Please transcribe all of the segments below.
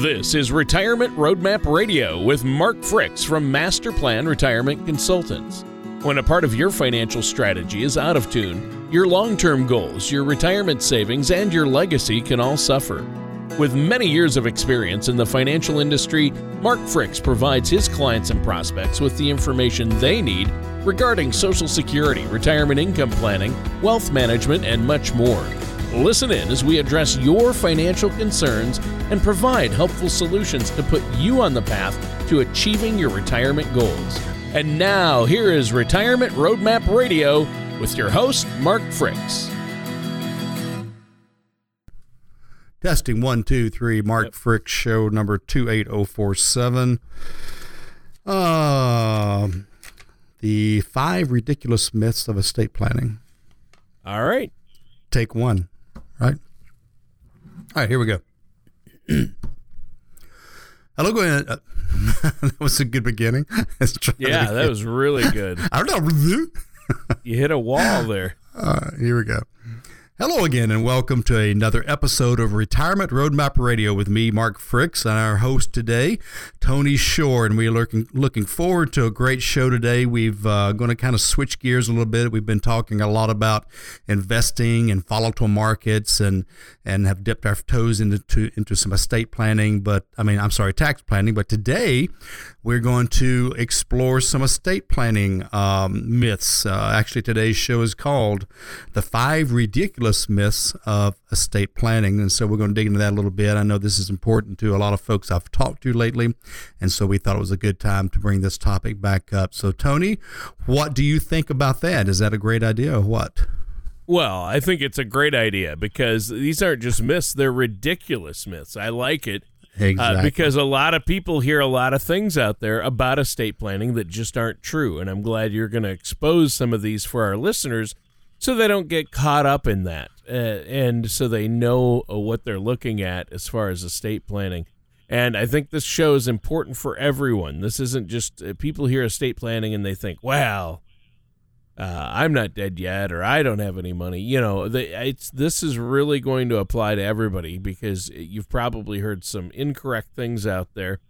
This is Retirement Roadmap Radio with Mark Fricks from Master Plan Retirement Consultants. When a part of your financial strategy is out of tune, your long term goals, your retirement savings, and your legacy can all suffer. With many years of experience in the financial industry, Mark Fricks provides his clients and prospects with the information they need regarding Social Security, retirement income planning, wealth management, and much more. Listen in as we address your financial concerns and provide helpful solutions to put you on the path to achieving your retirement goals. And now, here is Retirement Roadmap Radio with your host, Mark Fricks. Testing one, two, three. Mark yep. Fricks show number 28047. Uh, the five ridiculous myths of estate planning. All right. Take one right? All right, here we go. Hello, ahead. Uh, that was a good beginning. yeah, that was really good. I don't know. you hit a wall there. Uh, here we go. Hello again, and welcome to another episode of Retirement Roadmap Radio with me, Mark Fricks, and our host today, Tony Shore. And we're looking looking forward to a great show today. We've uh, going to kind of switch gears a little bit. We've been talking a lot about investing and volatile markets, and and have dipped our toes into into some estate planning. But I mean, I'm sorry, tax planning. But today we're going to explore some estate planning um, myths. Uh, actually, today's show is called "The Five Ridiculous Myths of Estate Planning," and so we're going to dig into that a little bit. I know this is important to a lot of folks I've talked to lately, and so we thought it was a good time to bring this topic back up. So, Tony, what do you think about that? Is that a great idea or what? Well, I think it's a great idea because these aren't just myths, they're ridiculous myths. I like it uh, exactly. Uh, because a lot of people hear a lot of things out there about estate planning that just aren't true. And I'm glad you're going to expose some of these for our listeners so they don't get caught up in that. Uh, and so they know uh, what they're looking at as far as estate planning. And I think this show is important for everyone. This isn't just uh, people hear estate planning and they think, wow, uh, I'm not dead yet, or I don't have any money. You know, the, it's this is really going to apply to everybody because you've probably heard some incorrect things out there.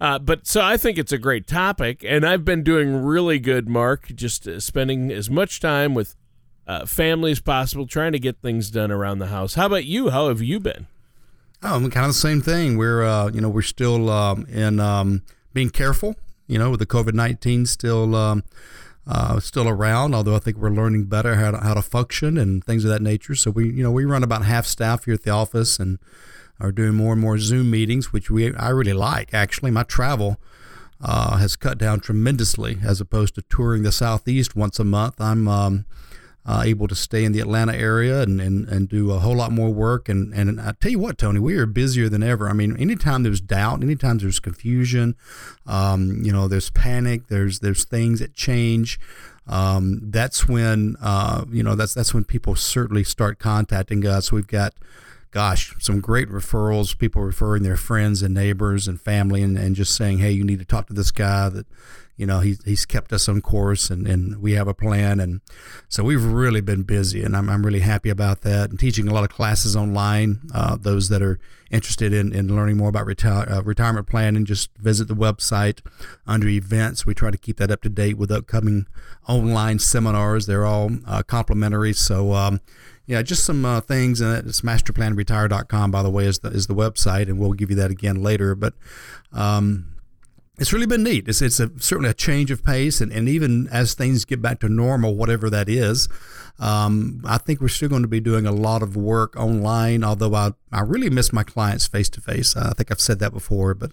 Uh, but so I think it's a great topic, and I've been doing really good, Mark. Just uh, spending as much time with uh, family as possible, trying to get things done around the house. How about you? How have you been? Oh, I'm kind of the same thing. We're uh, you know we're still um, in um, being careful. You know, with the COVID nineteen still. Um, uh, still around, although I think we're learning better how to, how to function and things of that nature. So we, you know, we run about half staff here at the office and are doing more and more Zoom meetings, which we I really like. Actually, my travel uh, has cut down tremendously as opposed to touring the southeast once a month. I'm um, uh, able to stay in the Atlanta area and, and, and do a whole lot more work. And, and I tell you what, Tony, we are busier than ever. I mean, anytime there's doubt, anytime there's confusion, um, you know, there's panic, there's there's things that change. Um, that's when uh, you know that's that's when people certainly start contacting us. We've got gosh, some great referrals, people referring their friends and neighbors and family and, and just saying, hey, you need to talk to this guy that you know, he, he's kept us on course and, and we have a plan. And so we've really been busy and I'm, I'm really happy about that and teaching a lot of classes online. Uh, those that are interested in, in learning more about reti- uh, retirement planning, just visit the website under events. We try to keep that up to date with upcoming online seminars. They're all uh, complimentary. So, um, yeah, just some uh, things. And it's masterplanretire.com, by the way, is the, is the website. And we'll give you that again later. But, um, it's really been neat. It's, it's a, certainly a change of pace, and, and even as things get back to normal, whatever that is, um, I think we're still going to be doing a lot of work online. Although I, I really miss my clients face to face. I think I've said that before, but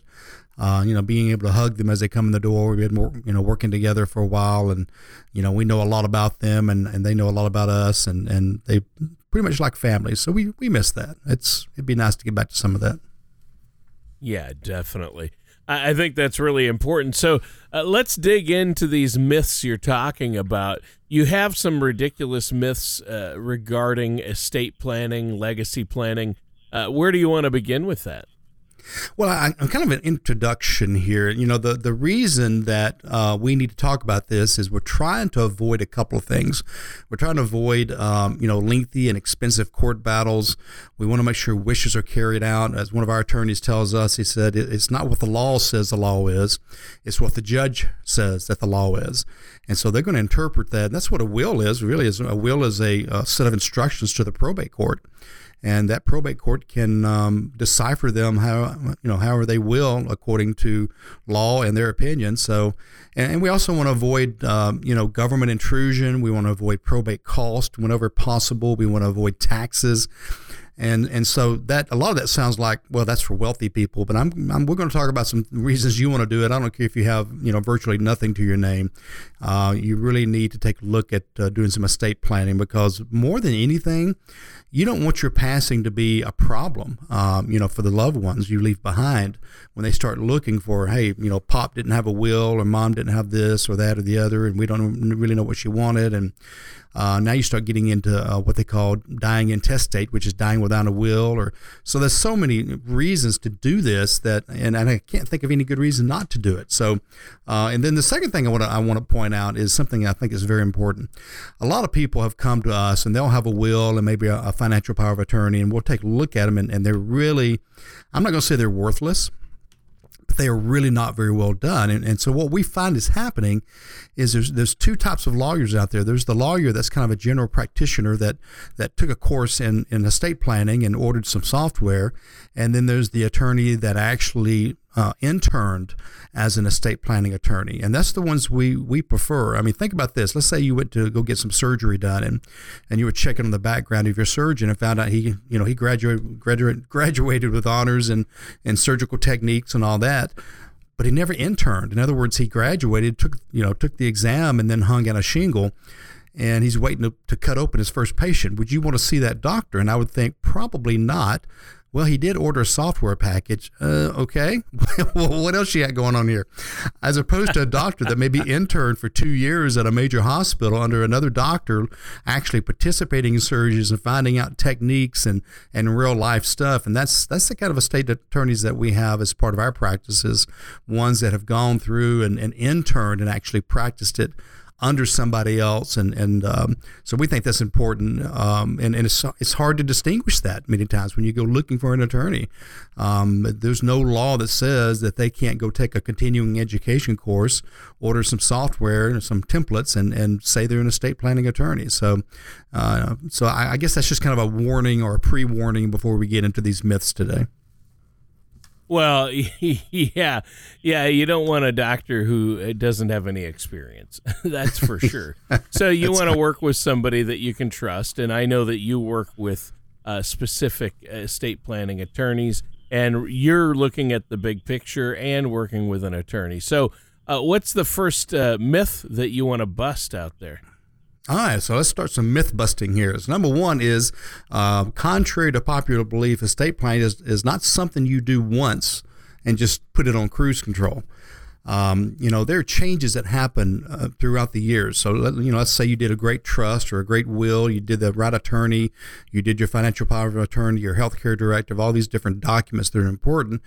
uh, you know, being able to hug them as they come in the door, we've been more, you know working together for a while, and you know we know a lot about them, and, and they know a lot about us, and, and they pretty much like family. So we we miss that. It's it'd be nice to get back to some of that. Yeah, definitely. I think that's really important. So uh, let's dig into these myths you're talking about. You have some ridiculous myths uh, regarding estate planning, legacy planning. Uh, where do you want to begin with that? Well, I, am kind of an introduction here. You know, the, the reason that uh, we need to talk about this is we're trying to avoid a couple of things. We're trying to avoid, um, you know, lengthy and expensive court battles. We want to make sure wishes are carried out. As one of our attorneys tells us, he said, it's not what the law says the law is, it's what the judge says that the law is. And so they're going to interpret that. And that's what a will is. Really, is a will is a, a set of instructions to the probate court and that probate court can um, decipher them how you know however they will according to law and their opinion. So, and, and we also want to avoid um, you know government intrusion. We want to avoid probate cost whenever possible. We want to avoid taxes and and so that a lot of that sounds like well that's for wealthy people but I'm, I'm we're going to talk about some reasons you want to do it. I don't care if you have you know virtually nothing to your name. Uh, you really need to take a look at uh, doing some estate planning because more than anything you don't want your passing to be a problem um, you know for the loved ones you leave behind when they start looking for hey you know pop didn't have a will or mom didn't have this or that or the other and we don't really know what she wanted and uh, now you start getting into uh, what they call dying intestate, which is dying without a will. Or so there's so many reasons to do this that, and, and I can't think of any good reason not to do it. So, uh, and then the second thing I want to I want to point out is something I think is very important. A lot of people have come to us and they'll have a will and maybe a, a financial power of attorney, and we'll take a look at them, and, and they're really, I'm not going to say they're worthless they are really not very well done. And, and so what we find is happening is there's there's two types of lawyers out there. There's the lawyer that's kind of a general practitioner that that took a course in, in estate planning and ordered some software, and then there's the attorney that actually uh, interned as an estate planning attorney, and that's the ones we we prefer. I mean, think about this. Let's say you went to go get some surgery done, and and you were checking on the background of your surgeon and found out he you know he graduated graduated graduated with honors and and surgical techniques and all that but he never interned. In other words, he graduated, took you know took the exam, and then hung out a shingle, and he's waiting to, to cut open his first patient. Would you want to see that doctor? And I would think probably not, well, he did order a software package. Uh, okay. well, what else you got going on here? As opposed to a doctor that may be interned for two years at a major hospital under another doctor, actually participating in surgeries and finding out techniques and, and real life stuff. And that's that's the kind of estate attorneys that we have as part of our practices, ones that have gone through and, and interned and actually practiced it under somebody else, and and um, so we think that's important. Um, and and it's it's hard to distinguish that many times when you go looking for an attorney. Um, there's no law that says that they can't go take a continuing education course, order some software and some templates, and and say they're an estate planning attorney. So, uh, so I, I guess that's just kind of a warning or a pre-warning before we get into these myths today. Well, yeah, yeah. You don't want a doctor who uh, doesn't have any experience. That's for sure. So you want to work with somebody that you can trust, and I know that you work with uh, specific estate planning attorneys, and you're looking at the big picture and working with an attorney. So, uh, what's the first uh, myth that you want to bust out there? All right, so let's start some myth busting here. So number one is, uh, contrary to popular belief, estate planning is, is not something you do once and just put it on cruise control. Um, you know, there are changes that happen uh, throughout the years. So, let, you know, let's say you did a great trust or a great will, you did the right attorney, you did your financial power of attorney, your healthcare directive, all these different documents that are important.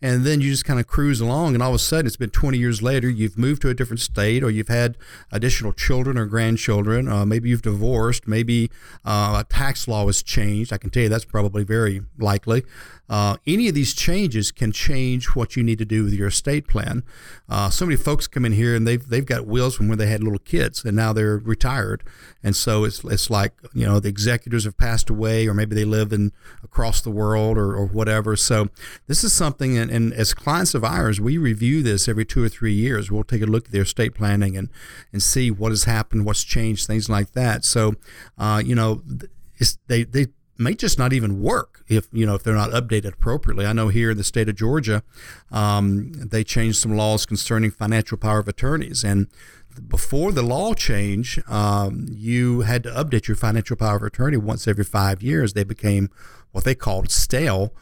And then you just kind of cruise along, and all of a sudden, it's been 20 years later, you've moved to a different state, or you've had additional children or grandchildren. Uh, maybe you've divorced, maybe uh, a tax law has changed. I can tell you that's probably very likely. Uh, any of these changes can change what you need to do with your estate plan. Uh, so many folks come in here and they've they've got wills from when they had little kids and now they're retired, and so it's it's like you know the executors have passed away or maybe they live in across the world or, or whatever. So this is something, and, and as clients of ours, we review this every two or three years. We'll take a look at their estate planning and and see what has happened, what's changed, things like that. So uh, you know. they, they may just not even work if you know if they're not updated appropriately. I know here in the state of Georgia, um, they changed some laws concerning financial power of attorneys, and before the law change, um, you had to update your financial power of attorney once every five years. They became what they called stale,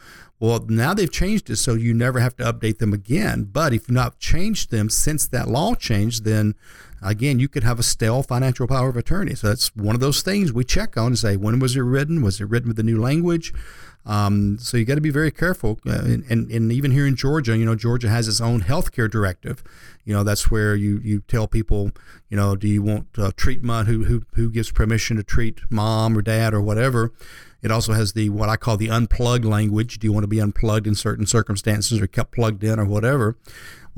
Well, now they've changed it so you never have to update them again. But if you've not changed them since that law changed, then again, you could have a stale financial power of attorney. So that's one of those things we check on and say, when was it written? Was it written with the new language? Um, so you got to be very careful. Uh, and, and, even here in Georgia, you know, Georgia has its own healthcare directive. You know, that's where you, you tell people, you know, do you want uh, treatment? Who, who, who gives permission to treat mom or dad or whatever? It also has the what I call the unplugged language. Do you want to be unplugged in certain circumstances or kept plugged in or whatever?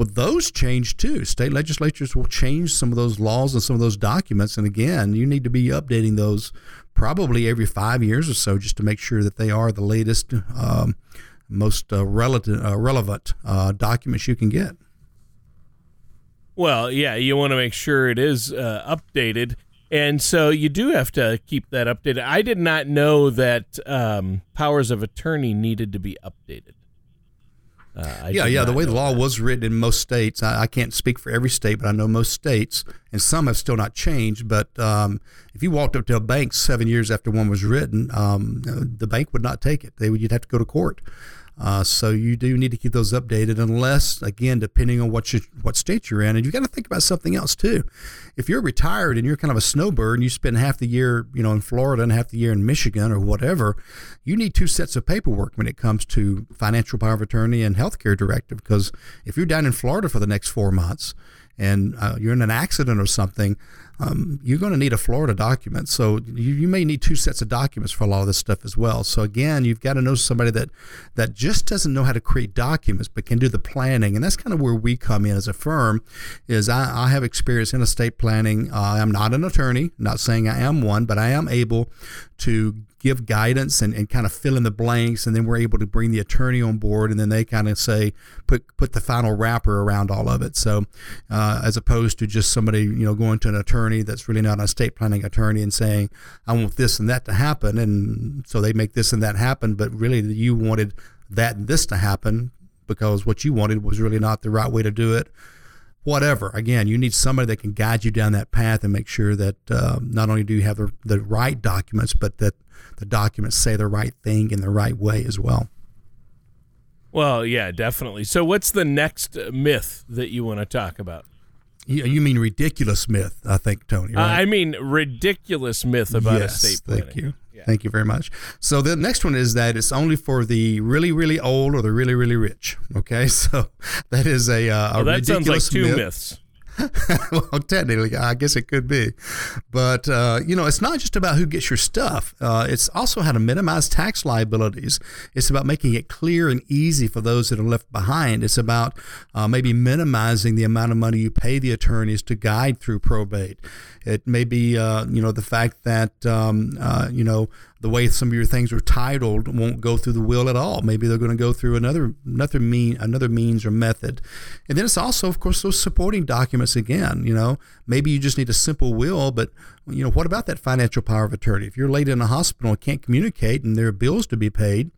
Well, those change too. State legislatures will change some of those laws and some of those documents. And again, you need to be updating those probably every five years or so just to make sure that they are the latest, um, most uh, relative, uh, relevant uh, documents you can get. Well, yeah, you want to make sure it is uh, updated. And so you do have to keep that updated. I did not know that um, powers of attorney needed to be updated. Uh, yeah, yeah. The way the law that. was written in most states, I, I, can't speak for every state, but I know most states, and some have still not changed. But um, if you walked up to a bank seven years after one was written, um, the bank would not take it. They would, you'd have to go to court. Uh, so you do need to keep those updated, unless, again, depending on what you, what state you're in, and you got to think about something else too. If you're retired and you're kind of a snowbird and you spend half the year, you know, in Florida and half the year in Michigan or whatever, you need two sets of paperwork when it comes to financial power of attorney and healthcare directive. Because if you're down in Florida for the next four months and uh, you're in an accident or something, um, you're going to need a Florida document. So you, you, may need two sets of documents for a lot of this stuff as well. So again, you've got to know somebody that that just doesn't know how to create documents but can do the planning, and that's kind of where we come in as a firm. Is I, I have experience in estate planning. Uh, I'm not an attorney, not saying I am one, but I am able to give guidance and, and kind of fill in the blanks and then we're able to bring the attorney on board and then they kind of say put put the final wrapper around all of it so uh, as opposed to just somebody you know going to an attorney that's really not an estate planning attorney and saying i want this and that to happen and so they make this and that happen but really you wanted that and this to happen because what you wanted was really not the right way to do it whatever. Again, you need somebody that can guide you down that path and make sure that uh, not only do you have the, the right documents, but that the documents say the right thing in the right way as well. Well, yeah, definitely. So, what's the next myth that you want to talk about? You, you mean ridiculous myth, I think, Tony. Right? Uh, I mean ridiculous myth about yes, estate planning. Thank you. Yeah. Thank you very much. So the next one is that it's only for the really, really old or the really, really rich. Okay, so that is a, uh, a well, that ridiculous sounds like two myth. myths. well, technically, I guess it could be. But, uh, you know, it's not just about who gets your stuff. Uh, it's also how to minimize tax liabilities. It's about making it clear and easy for those that are left behind. It's about uh, maybe minimizing the amount of money you pay the attorneys to guide through probate. It may be, uh, you know, the fact that, um, uh, you know, the way some of your things are titled won't go through the will at all. Maybe they're going to go through another another mean another means or method. And then it's also, of course, those supporting documents again. You know, maybe you just need a simple will, but you know, what about that financial power of attorney? If you're laid in a hospital and can't communicate and there are bills to be paid,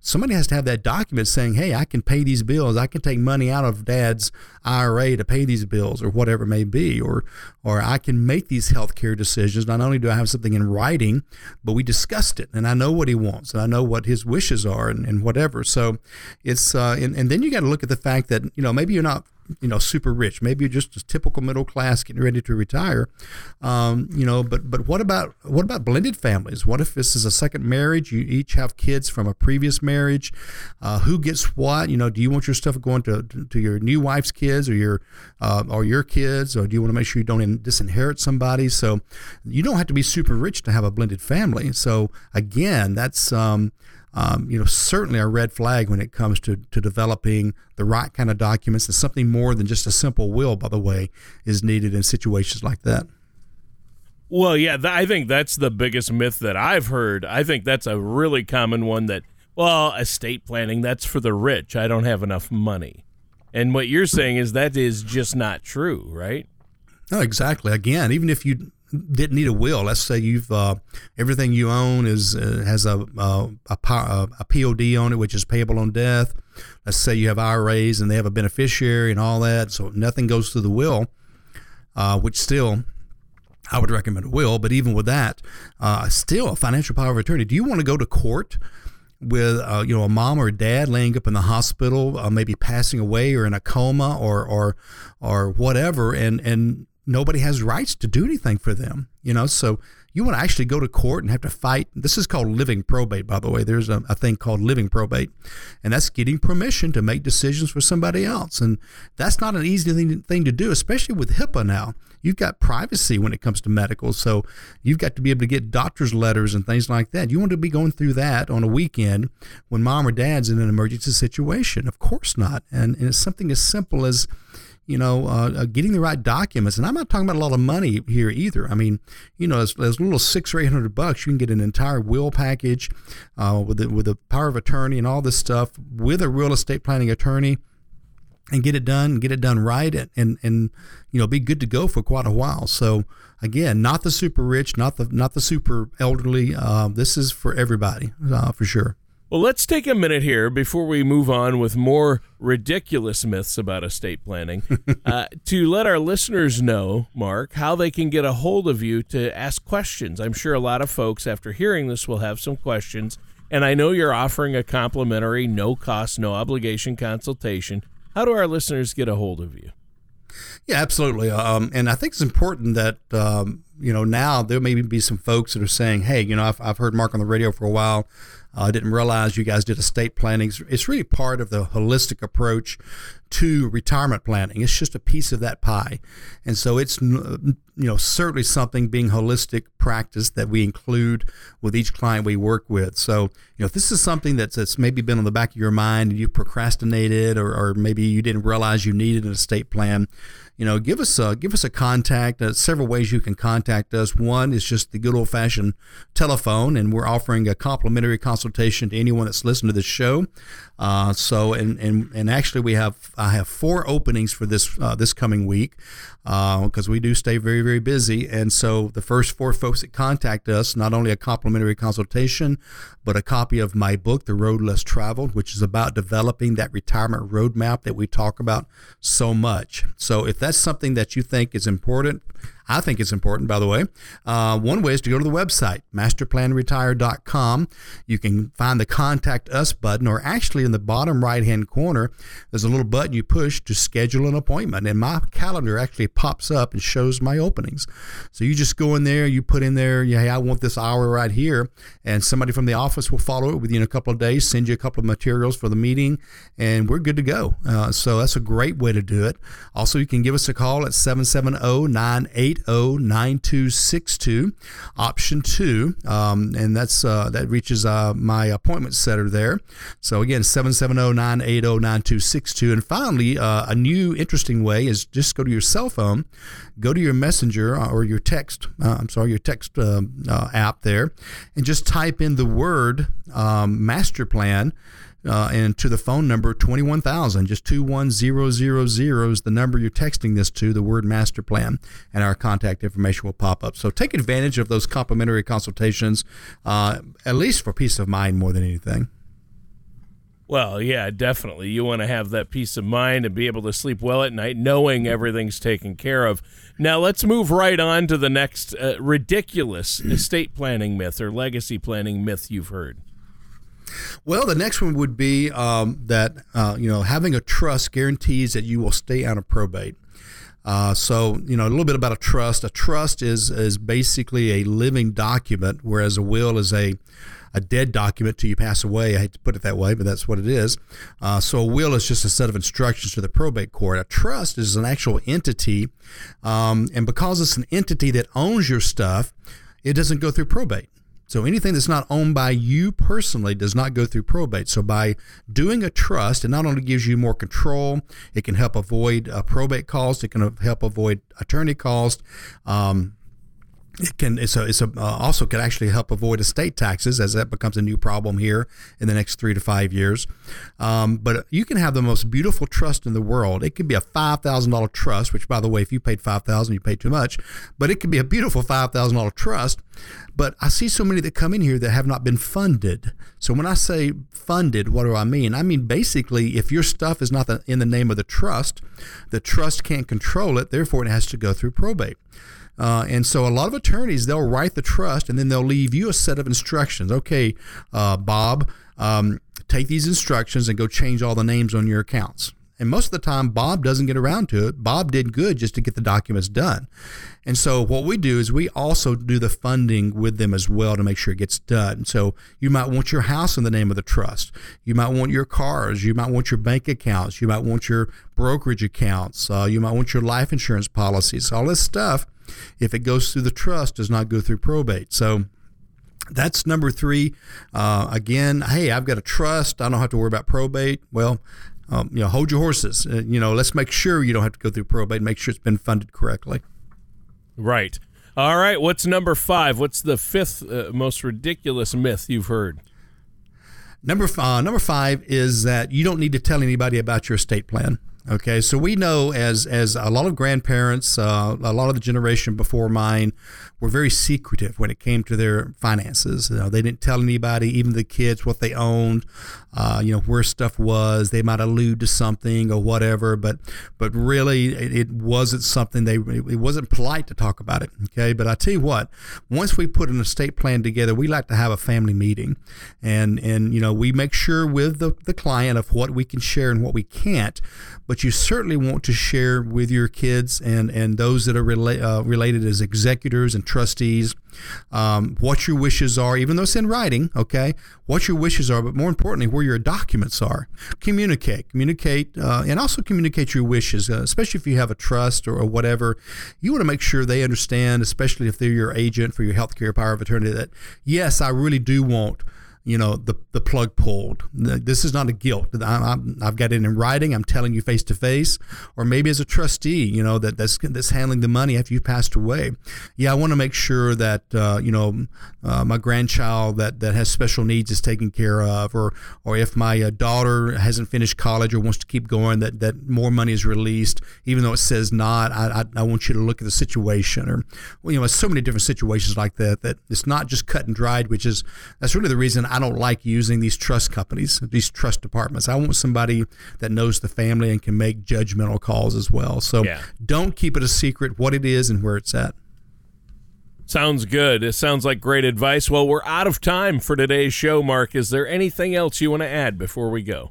somebody has to have that document saying, hey, I can pay these bills. I can take money out of dad's IRA to pay these bills or whatever it may be. Or, or I can make these health care decisions. Not only do I have something in writing, but we discussed it and I know what he wants and I know what his wishes are and, and whatever. So it's, uh, and, and then you got to look at the fact that, you know, maybe you're not you know super rich. Maybe you're just a typical middle class getting ready to retire. Um, you know, but but what about what about blended families? What if this is a second marriage? You each have kids from a previous marriage. Uh, who gets what? You know, do you want your stuff going to to your new wife's kids or your uh, or your kids, or do you want to make sure you don't disinherit somebody? So you don't have to be super rich to have a blended family. So again, that's um, um, you know, certainly a red flag when it comes to, to developing the right kind of documents. And something more than just a simple will, by the way, is needed in situations like that. Well, yeah, th- I think that's the biggest myth that I've heard. I think that's a really common one that, well, estate planning, that's for the rich. I don't have enough money. And what you're saying is that is just not true, right? No, exactly. Again, even if you didn't need a will. Let's say you've uh, everything you own is uh, has a, a, a a POD on it, which is payable on death. Let's say you have IRAs and they have a beneficiary and all that, so nothing goes through the will. Uh, which still, I would recommend a will. But even with that, uh, still a financial power of attorney. Do you want to go to court? with uh, you know a mom or a dad laying up in the hospital, uh, maybe passing away or in a coma or or or whatever, and and nobody has rights to do anything for them. You know, so you want to actually go to court and have to fight. This is called living probate, by the way. There's a, a, thing called living probate, and that's getting permission to make decisions for somebody else. And that's not an easy thing, thing to do, especially with HIPAA now. You've got privacy when it comes to medical, so you've got to be able to get doctor's letters and things like that. You want to be going through that on a weekend when mom or dad's in an emergency situation? Of course not. And, and it's something as simple as you know, uh, uh, getting the right documents. And I'm not talking about a lot of money here either. I mean, you know, as, as little as six or eight hundred bucks, you can get an entire will package uh, with the, with the power of attorney and all this stuff with a real estate planning attorney, and get it done, get it done right, and, and and you know, be good to go for quite a while. So again, not the super rich, not the not the super elderly. Uh, this is for everybody uh, for sure. Well, let's take a minute here before we move on with more ridiculous myths about estate planning uh, to let our listeners know, Mark, how they can get a hold of you to ask questions. I'm sure a lot of folks, after hearing this, will have some questions. And I know you're offering a complimentary, no cost, no obligation consultation. How do our listeners get a hold of you? Yeah, absolutely. Um, and I think it's important that um, you know now there may be some folks that are saying, "Hey, you know, I've, I've heard Mark on the radio for a while. I didn't realize you guys did estate planning. It's really part of the holistic approach to retirement planning. It's just a piece of that pie. And so it's you know certainly something being holistic practice that we include with each client we work with. So, you know, if this is something that's, that's maybe been on the back of your mind and you procrastinated or, or maybe you didn't realize you needed an estate plan, you know, give us a give us a contact. Uh, several ways you can contact us. One is just the good old fashioned telephone, and we're offering a complimentary consultation to anyone that's listened to this show. Uh, so, and, and and actually, we have I have four openings for this uh, this coming week because uh, we do stay very very busy. And so, the first four folks that contact us, not only a complimentary consultation, but a copy of my book, The Road Less Traveled, which is about developing that retirement roadmap that we talk about so much. So, if that's something that you think is important, I think it's important, by the way. Uh, one way is to go to the website, masterplanretire.com. You can find the contact us button, or actually in the bottom right hand corner, there's a little button you push to schedule an appointment. And my calendar actually pops up and shows my openings. So you just go in there, you put in there, yeah, hey, I want this hour right here. And somebody from the office will follow it with you in a couple of days, send you a couple of materials for the meeting, and we're good to go. Uh, so that's a great way to do it. Also, you can give us a call at 770 98 880-9262, option two, um, and that's uh, that reaches uh, my appointment setter there. So again, 770-980-9262. And finally, uh, a new interesting way is just go to your cell phone, go to your messenger uh, or your text, uh, I'm sorry, your text uh, app there, and just type in the word um, master plan uh, and to the phone number 21000 just 21000 is the number you're texting this to the word master plan and our contact information will pop up so take advantage of those complimentary consultations uh, at least for peace of mind more than anything well, yeah, definitely. You want to have that peace of mind and be able to sleep well at night knowing everything's taken care of. Now, let's move right on to the next uh, ridiculous estate planning myth or legacy planning myth you've heard. Well, the next one would be um, that uh, you know having a trust guarantees that you will stay out of probate. Uh, so you know a little bit about a trust. A trust is is basically a living document, whereas a will is a a dead document till you pass away. I hate to put it that way, but that's what it is. Uh, so a will is just a set of instructions to the probate court. A trust is an actual entity, um, and because it's an entity that owns your stuff, it doesn't go through probate. So anything that's not owned by you personally does not go through probate. So by doing a trust, it not only gives you more control, it can help avoid uh, probate costs, it can help avoid attorney costs. Um, it can it's a, it's a, uh, also can actually help avoid estate taxes as that becomes a new problem here in the next three to five years. Um, but you can have the most beautiful trust in the world. It could be a five thousand dollar trust, which by the way, if you paid five thousand, you paid too much. But it could be a beautiful five thousand dollar trust. But I see so many that come in here that have not been funded. So when I say funded, what do I mean? I mean basically, if your stuff is not in the name of the trust, the trust can't control it. Therefore, it has to go through probate. Uh, and so a lot of attorneys, they'll write the trust and then they'll leave you a set of instructions. Okay, uh, Bob, um, take these instructions and go change all the names on your accounts. And most of the time, Bob doesn't get around to it. Bob did good just to get the documents done. And so, what we do is we also do the funding with them as well to make sure it gets done. So, you might want your house in the name of the trust. You might want your cars. You might want your bank accounts. You might want your brokerage accounts. Uh, you might want your life insurance policies. All this stuff, if it goes through the trust, does not go through probate. So, that's number three. Uh, again, hey, I've got a trust. I don't have to worry about probate. Well, um, you know, hold your horses. Uh, you know, let's make sure you don't have to go through probate. Make sure it's been funded correctly. Right. All right. What's number five? What's the fifth uh, most ridiculous myth you've heard? Number uh, number five is that you don't need to tell anybody about your estate plan. Okay, so we know as as a lot of grandparents, uh, a lot of the generation before mine, were very secretive when it came to their finances. You know, they didn't tell anybody, even the kids, what they owned uh, you know where stuff was. They might allude to something or whatever, but but really it, it, wasn't something they it wasn't polite to talk about it. Okay, but I tell you what, once we put an estate plan together, we like to have a family meeting, and and you know we make sure with the, the client of what we can share and what we can't. But you certainly want to share with your kids and and those that are rela- uh, related as executors and trustees um, what your wishes are, even though it's in writing, okay? What your wishes are, but more importantly, where your documents are. Communicate, communicate, uh, and also communicate your wishes, uh, especially if you have a trust or, or, whatever. You want to make sure they understand, especially if they're your agent for your healthcare power of attorney, that yes, I really do want you know the the plug pulled. This is not a guilt. I, have got it in writing. I'm telling you face to face, or maybe as a trustee, you know that that's that's handling the money after you passed away. Yeah, I want to make sure that uh, you know uh, my grandchild that that has special needs is taken care of, or or if my uh, daughter hasn't finished college or wants to keep going, that that more money is released, even though it says not. I I, I want you to look at the situation, or well, you know, so many different situations like that. That it's not just cut and dried, which is that's really the reason. I don't like using these trust companies, these trust departments. I want somebody that knows the family and can make judgmental calls as well. So yeah. don't keep it a secret what it is and where it's at. Sounds good. It sounds like great advice. Well, we're out of time for today's show, Mark. Is there anything else you want to add before we go?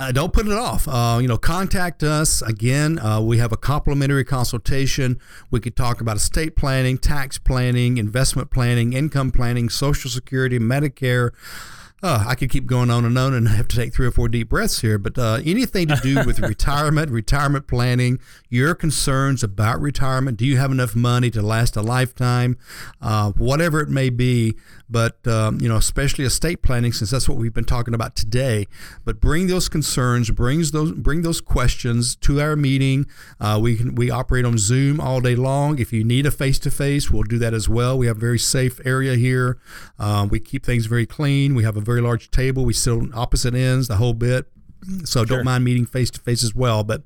Uh, don't put it off. Uh, you know, contact us again. Uh, we have a complimentary consultation. We could talk about estate planning, tax planning, investment planning, income planning, Social Security, Medicare. Uh, I could keep going on and on and have to take three or four deep breaths here, but uh, anything to do with retirement, retirement planning, your concerns about retirement, do you have enough money to last a lifetime, uh, whatever it may be, but um, you know, especially estate planning, since that's what we've been talking about today. But bring those concerns, brings those, bring those questions to our meeting. Uh, we can we operate on Zoom all day long. If you need a face to face, we'll do that as well. We have a very safe area here. Uh, we keep things very clean. We have a very large table. We sit on opposite ends, the whole bit. So sure. don't mind meeting face to face as well. But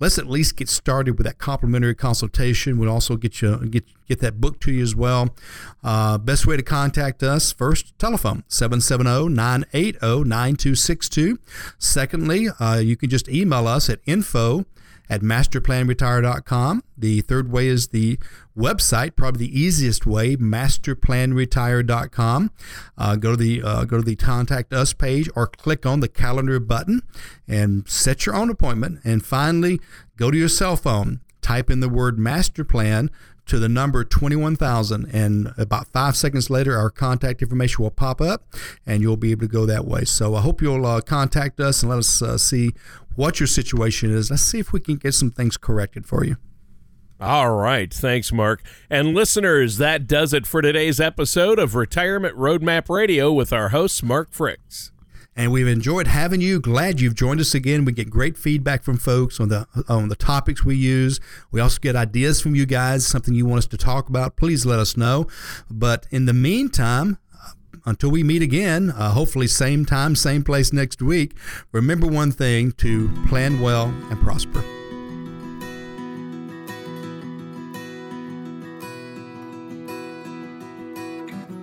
let's at least get started with that complimentary consultation. We'll also get you get get that book to you as well. Uh, best way to contact us first telephone 770-980-9262. Secondly, uh, you can just email us at info at masterplanretire.com. The third way is the website, probably the easiest way, masterplanretire.com. Uh, go to the uh, go to the contact us page or click on the calendar button and set your own appointment. And finally, go to your cell phone, type in the word master plan to the number 21,000 and about five seconds later our contact information will pop up and you'll be able to go that way so i hope you'll uh, contact us and let us uh, see what your situation is let's see if we can get some things corrected for you all right. Thanks, Mark. And listeners, that does it for today's episode of Retirement Roadmap Radio with our host, Mark Fricks. And we've enjoyed having you. Glad you've joined us again. We get great feedback from folks on the on the topics we use. We also get ideas from you guys, something you want us to talk about. Please let us know. But in the meantime, until we meet again, uh, hopefully same time, same place next week, remember one thing to plan well and prosper.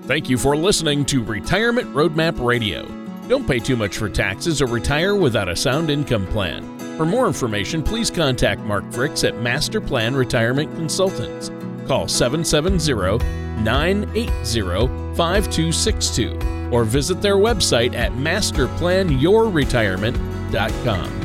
Thank you for listening to Retirement Roadmap Radio. Don't pay too much for taxes or retire without a sound income plan. For more information, please contact Mark Fricks at Master Plan Retirement Consultants. Call 770 980 5262 or visit their website at masterplanyourretirement.com.